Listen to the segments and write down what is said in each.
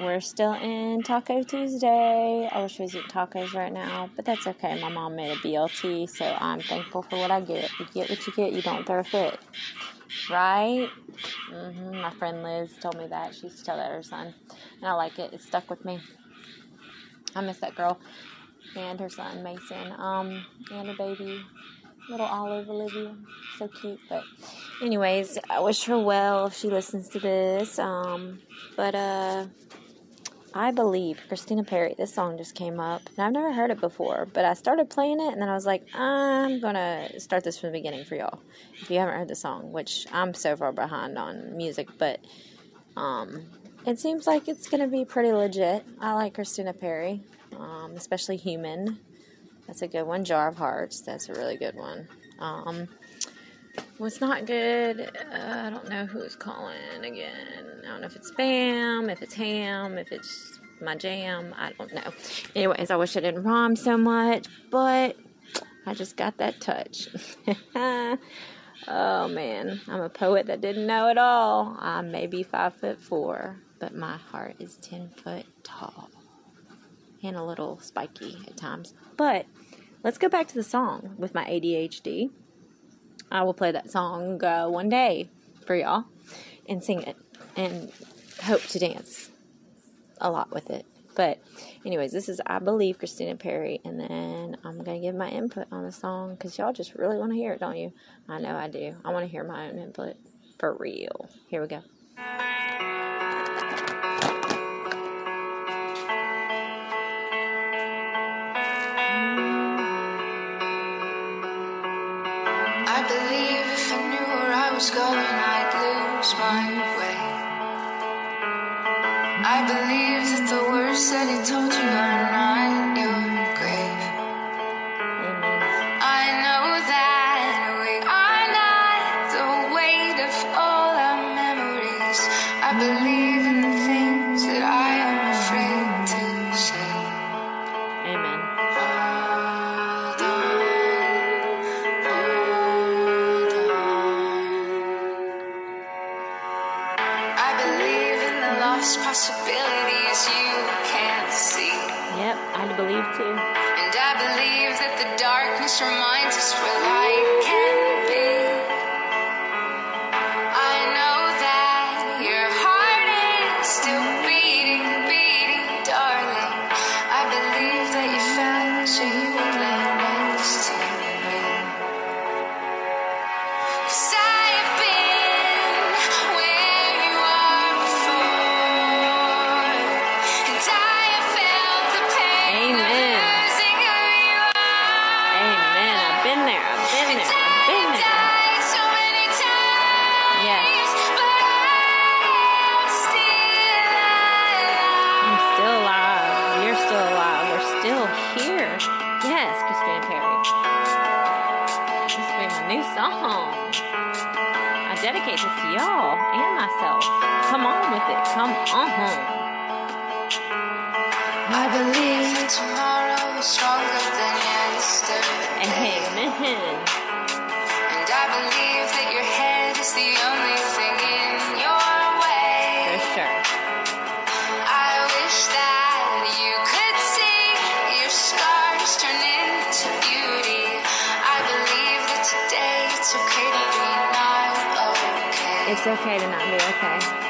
we're still in Taco Tuesday. I wish we was eating tacos right now, but that's okay. My mom made a BLT, so I'm thankful for what I get. You get what you get, you don't throw a fit. Right? Mm-hmm. My friend Liz told me that. She used to tell that her son. And I like it. It stuck with me. I miss that girl and her son, Mason, um, and her baby, little Olive Olivia. So cute. But, anyways, I wish her well if she listens to this. Um, but, uh, I believe Christina Perri. This song just came up, and I've never heard it before. But I started playing it, and then I was like, I'm gonna start this from the beginning for y'all. If you haven't heard the song, which I'm so far behind on music, but um, it seems like it's gonna be pretty legit. I like Christina Perri, um, especially "Human." That's a good one. "Jar of Hearts." That's a really good one. Um, what's not good? Uh, I don't know who's calling again. I don't know if it's spam, if it's ham, if it's my jam. I don't know. Anyways, I wish I didn't rhyme so much, but I just got that touch. oh man, I'm a poet that didn't know it all. I may be five foot four, but my heart is ten foot tall and a little spiky at times. But let's go back to the song with my ADHD. I will play that song uh, one day for y'all and sing it and hope to dance a lot with it. But, anyways, this is I Believe Christina Perri, and then I'm going to give my input on the song because y'all just really want to hear it, don't you? I know I do. I want to hear my own input for real. Here we go. Was going, I'd lose my way. I believe that the words that he told you are not your grave. I know that we are not the weight of all our memories. I believe reminds us where light Come on. I believe tomorrow is stronger than yesterday. Amen. And I believe that your head is the only thing in your way. For sure. I wish that you could see your scars turn into beauty. I believe that today it's okay to be not okay. It's okay to not be okay.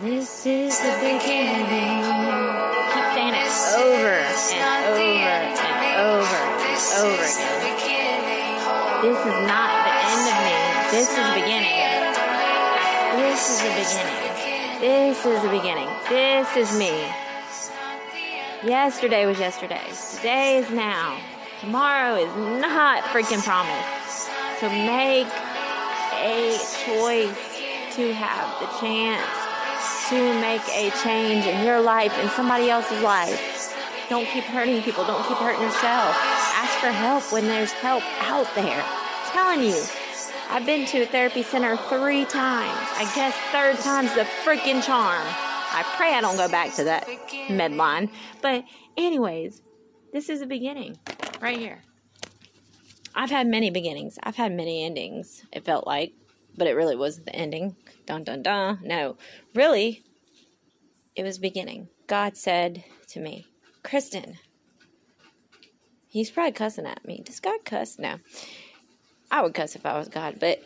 This is the beginning. Keep saying it over and over and over and over again. This is not the end of me. This is the beginning. This is the beginning. This is the beginning. This is me. Yesterday was yesterday. Today is now. Tomorrow is not freaking promised. So make a choice to have the chance to make a change in your life and somebody else's life. Don't keep hurting people. Don't keep hurting yourself. Ask for help when there's help out there. I'm telling you, I've been to a therapy center three times. I guess third time's the freaking charm. I pray I don't go back to that medline. But, anyways, this is a beginning right here. I've had many beginnings, I've had many endings, it felt like, but it really wasn't the ending. Dun dun dun. No, really, it was beginning. God said to me, Kristen, he's probably cussing at me. Does God cuss? No. I would cuss if I was God, but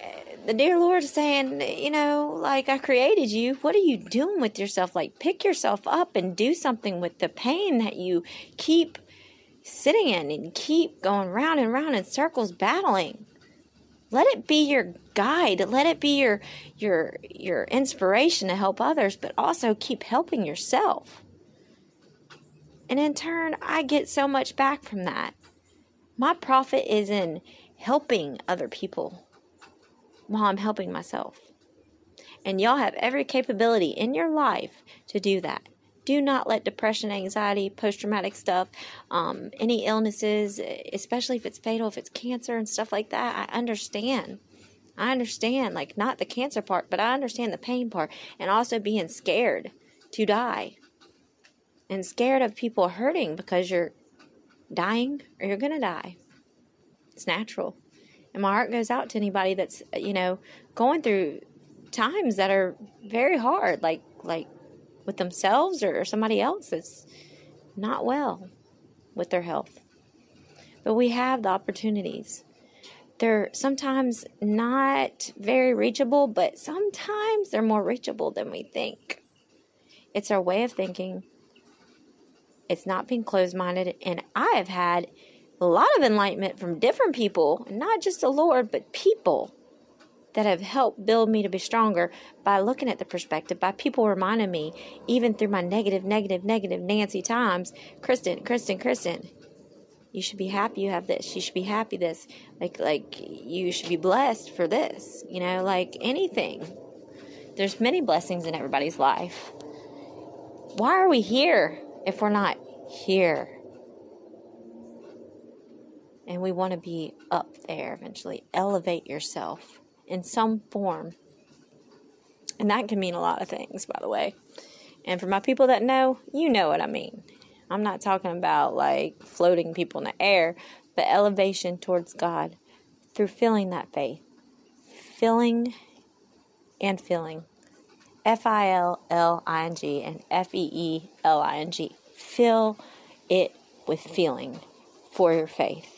eh, the dear Lord is saying, you know, like I created you. What are you doing with yourself? Like pick yourself up and do something with the pain that you keep sitting in and keep going round and round in circles battling. Let it be your guide. Let it be your your your inspiration to help others, but also keep helping yourself. And in turn, I get so much back from that. My profit is in helping other people while I'm helping myself. And y'all have every capability in your life to do that. Do not let depression, anxiety, post traumatic stuff, um, any illnesses, especially if it's fatal, if it's cancer and stuff like that. I understand. I understand, like, not the cancer part, but I understand the pain part and also being scared to die and scared of people hurting because you're dying or you're going to die. It's natural. And my heart goes out to anybody that's, you know, going through times that are very hard, like like with themselves or somebody else that's not well with their health. But we have the opportunities. They're sometimes not very reachable, but sometimes they're more reachable than we think. It's our way of thinking. It's not being closed minded. And I have had a lot of enlightenment from different people, not just the Lord, but people that have helped build me to be stronger by looking at the perspective, by people reminding me, even through my negative, negative, negative Nancy times, Kristen, Kristen, Kristen, you should be happy you have this. You should be happy this. Like like you should be blessed for this. You know, like anything. There's many blessings in everybody's life. Why are we here if we're not here? and we want to be up there eventually. Elevate yourself in some form. And that can mean a lot of things, by the way. And for my people that know, you know what I mean. I'm not talking about like floating people in the air, but elevation towards God through feeling that faith. Feeling and feeling. F I L L I N G and F E E L I N G. Fill it with feeling for your faith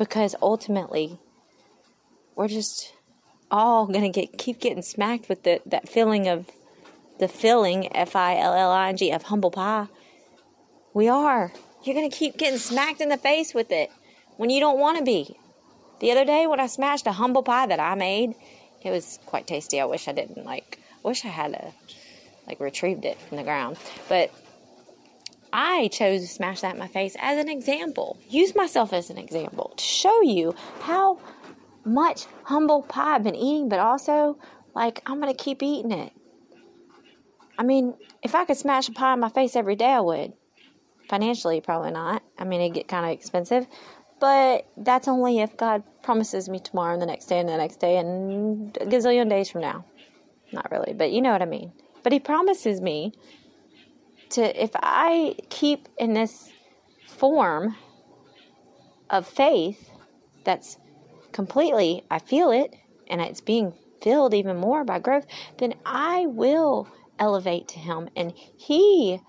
because ultimately we're just all going to get keep getting smacked with the, that feeling of the filling F I L L I N G of humble pie. We are. You're going to keep getting smacked in the face with it when you don't want to be. The other day when I smashed a humble pie that I made, it was quite tasty. I wish I didn't like wish I had a like retrieved it from the ground. But I chose to smash that in my face as an example. Use myself as an example to show you how much humble pie I've been eating, but also like I'm gonna keep eating it. I mean, if I could smash a pie in my face every day, I would. Financially, probably not. I mean, it'd get kind of expensive, but that's only if God promises me tomorrow and the next day and the next day and a gazillion days from now. Not really, but you know what I mean. But He promises me to if I keep in this form of faith that's completely I feel it and it's being filled even more by growth, then I will elevate to him and he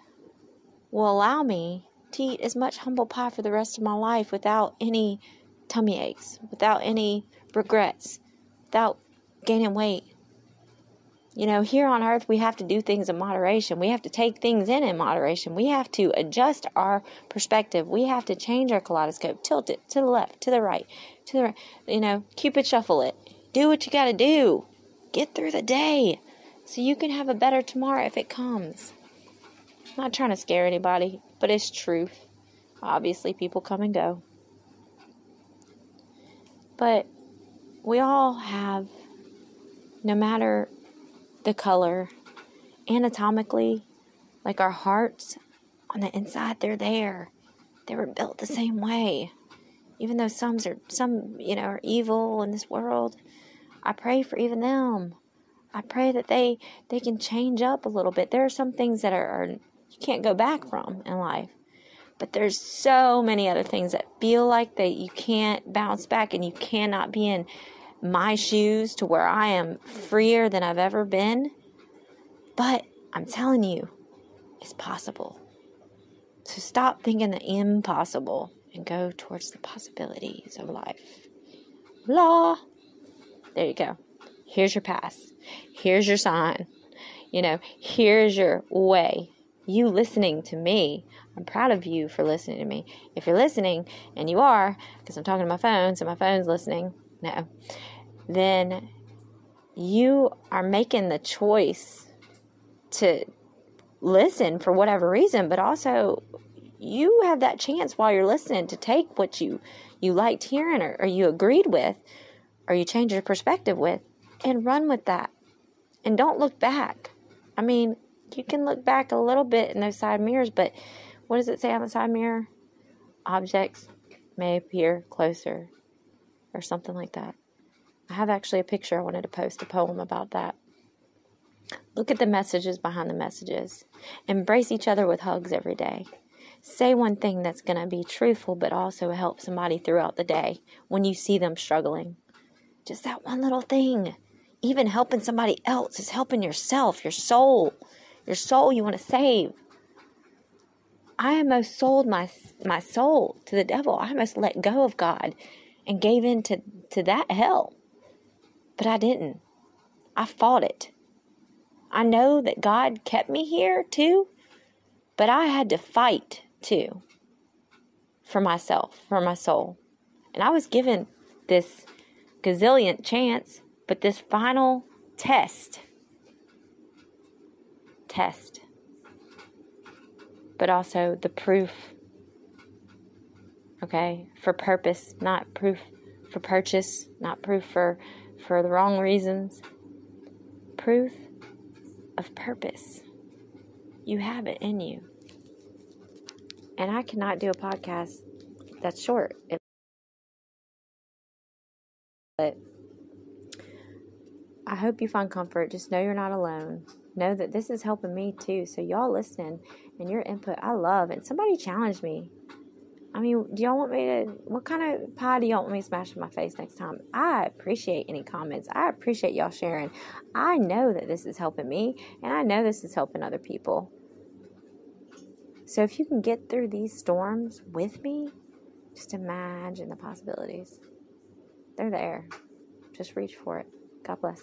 will allow me to eat as much humble pie for the rest of my life without any tummy aches, without any regrets, without gaining weight. You know, here on earth, we have to do things in moderation. We have to take things in in moderation. We have to adjust our perspective. We have to change our kaleidoscope, tilt it to the left, to the right, to the right. You know, cupid shuffle it. Do what you got to do. Get through the day so you can have a better tomorrow if it comes. I'm not trying to scare anybody, but it's truth. Obviously, people come and go. But we all have, no matter the color, anatomically, like our hearts on the inside, they're there. They were built the same way. Even though some are some, you know, are evil in this world, I pray for even them. I pray that they they can change up a little bit. There are some things that are, are you can't go back from in life. But there's so many other things that feel like that you can't bounce back and you cannot be in my shoes to where I am freer than I've ever been. But I'm telling you, it's possible. So stop thinking the impossible and go towards the possibilities of life. La. There you go. Here's your pass. Here's your sign. You know, here's your way. You listening to me I'm proud of you for listening to me. If you're listening, and you are, because I'm talking to my phone, so my phone's listening, no, then you are making the choice to listen for whatever reason, but also you have that chance while you're listening to take what you you liked hearing or, or you agreed with or you change your perspective with and run with that. And don't look back. I mean, you can look back a little bit in those side mirrors, but what does it say on the side mirror? Objects may appear closer, or something like that. I have actually a picture. I wanted to post a poem about that. Look at the messages behind the messages. Embrace each other with hugs every day. Say one thing that's going to be truthful, but also help somebody throughout the day when you see them struggling. Just that one little thing. Even helping somebody else is helping yourself, your soul, your soul you want to save. I almost sold my my soul to the devil. I almost let go of God and gave in to, to that hell. But I didn't. I fought it. I know that God kept me here too, but I had to fight too for myself, for my soul. And I was given this gazillion chance, but this final test test but also the proof. Okay, for purpose, not proof for purchase, not proof for for the wrong reasons. Proof of purpose. You have it in you. And I cannot do a podcast that's short. But I hope you find comfort. Just know you're not alone know that this is helping me too. So y'all listening and your input, I love. And somebody challenged me. I mean, do y'all want me to? What kind of pie do y'all want me to smash in my face next time? I appreciate any comments. I appreciate y'all sharing. I know that this is helping me, and I know this is helping other people. So if you can get through these storms with me, just imagine the possibilities. They're there. Just reach for it. God bless.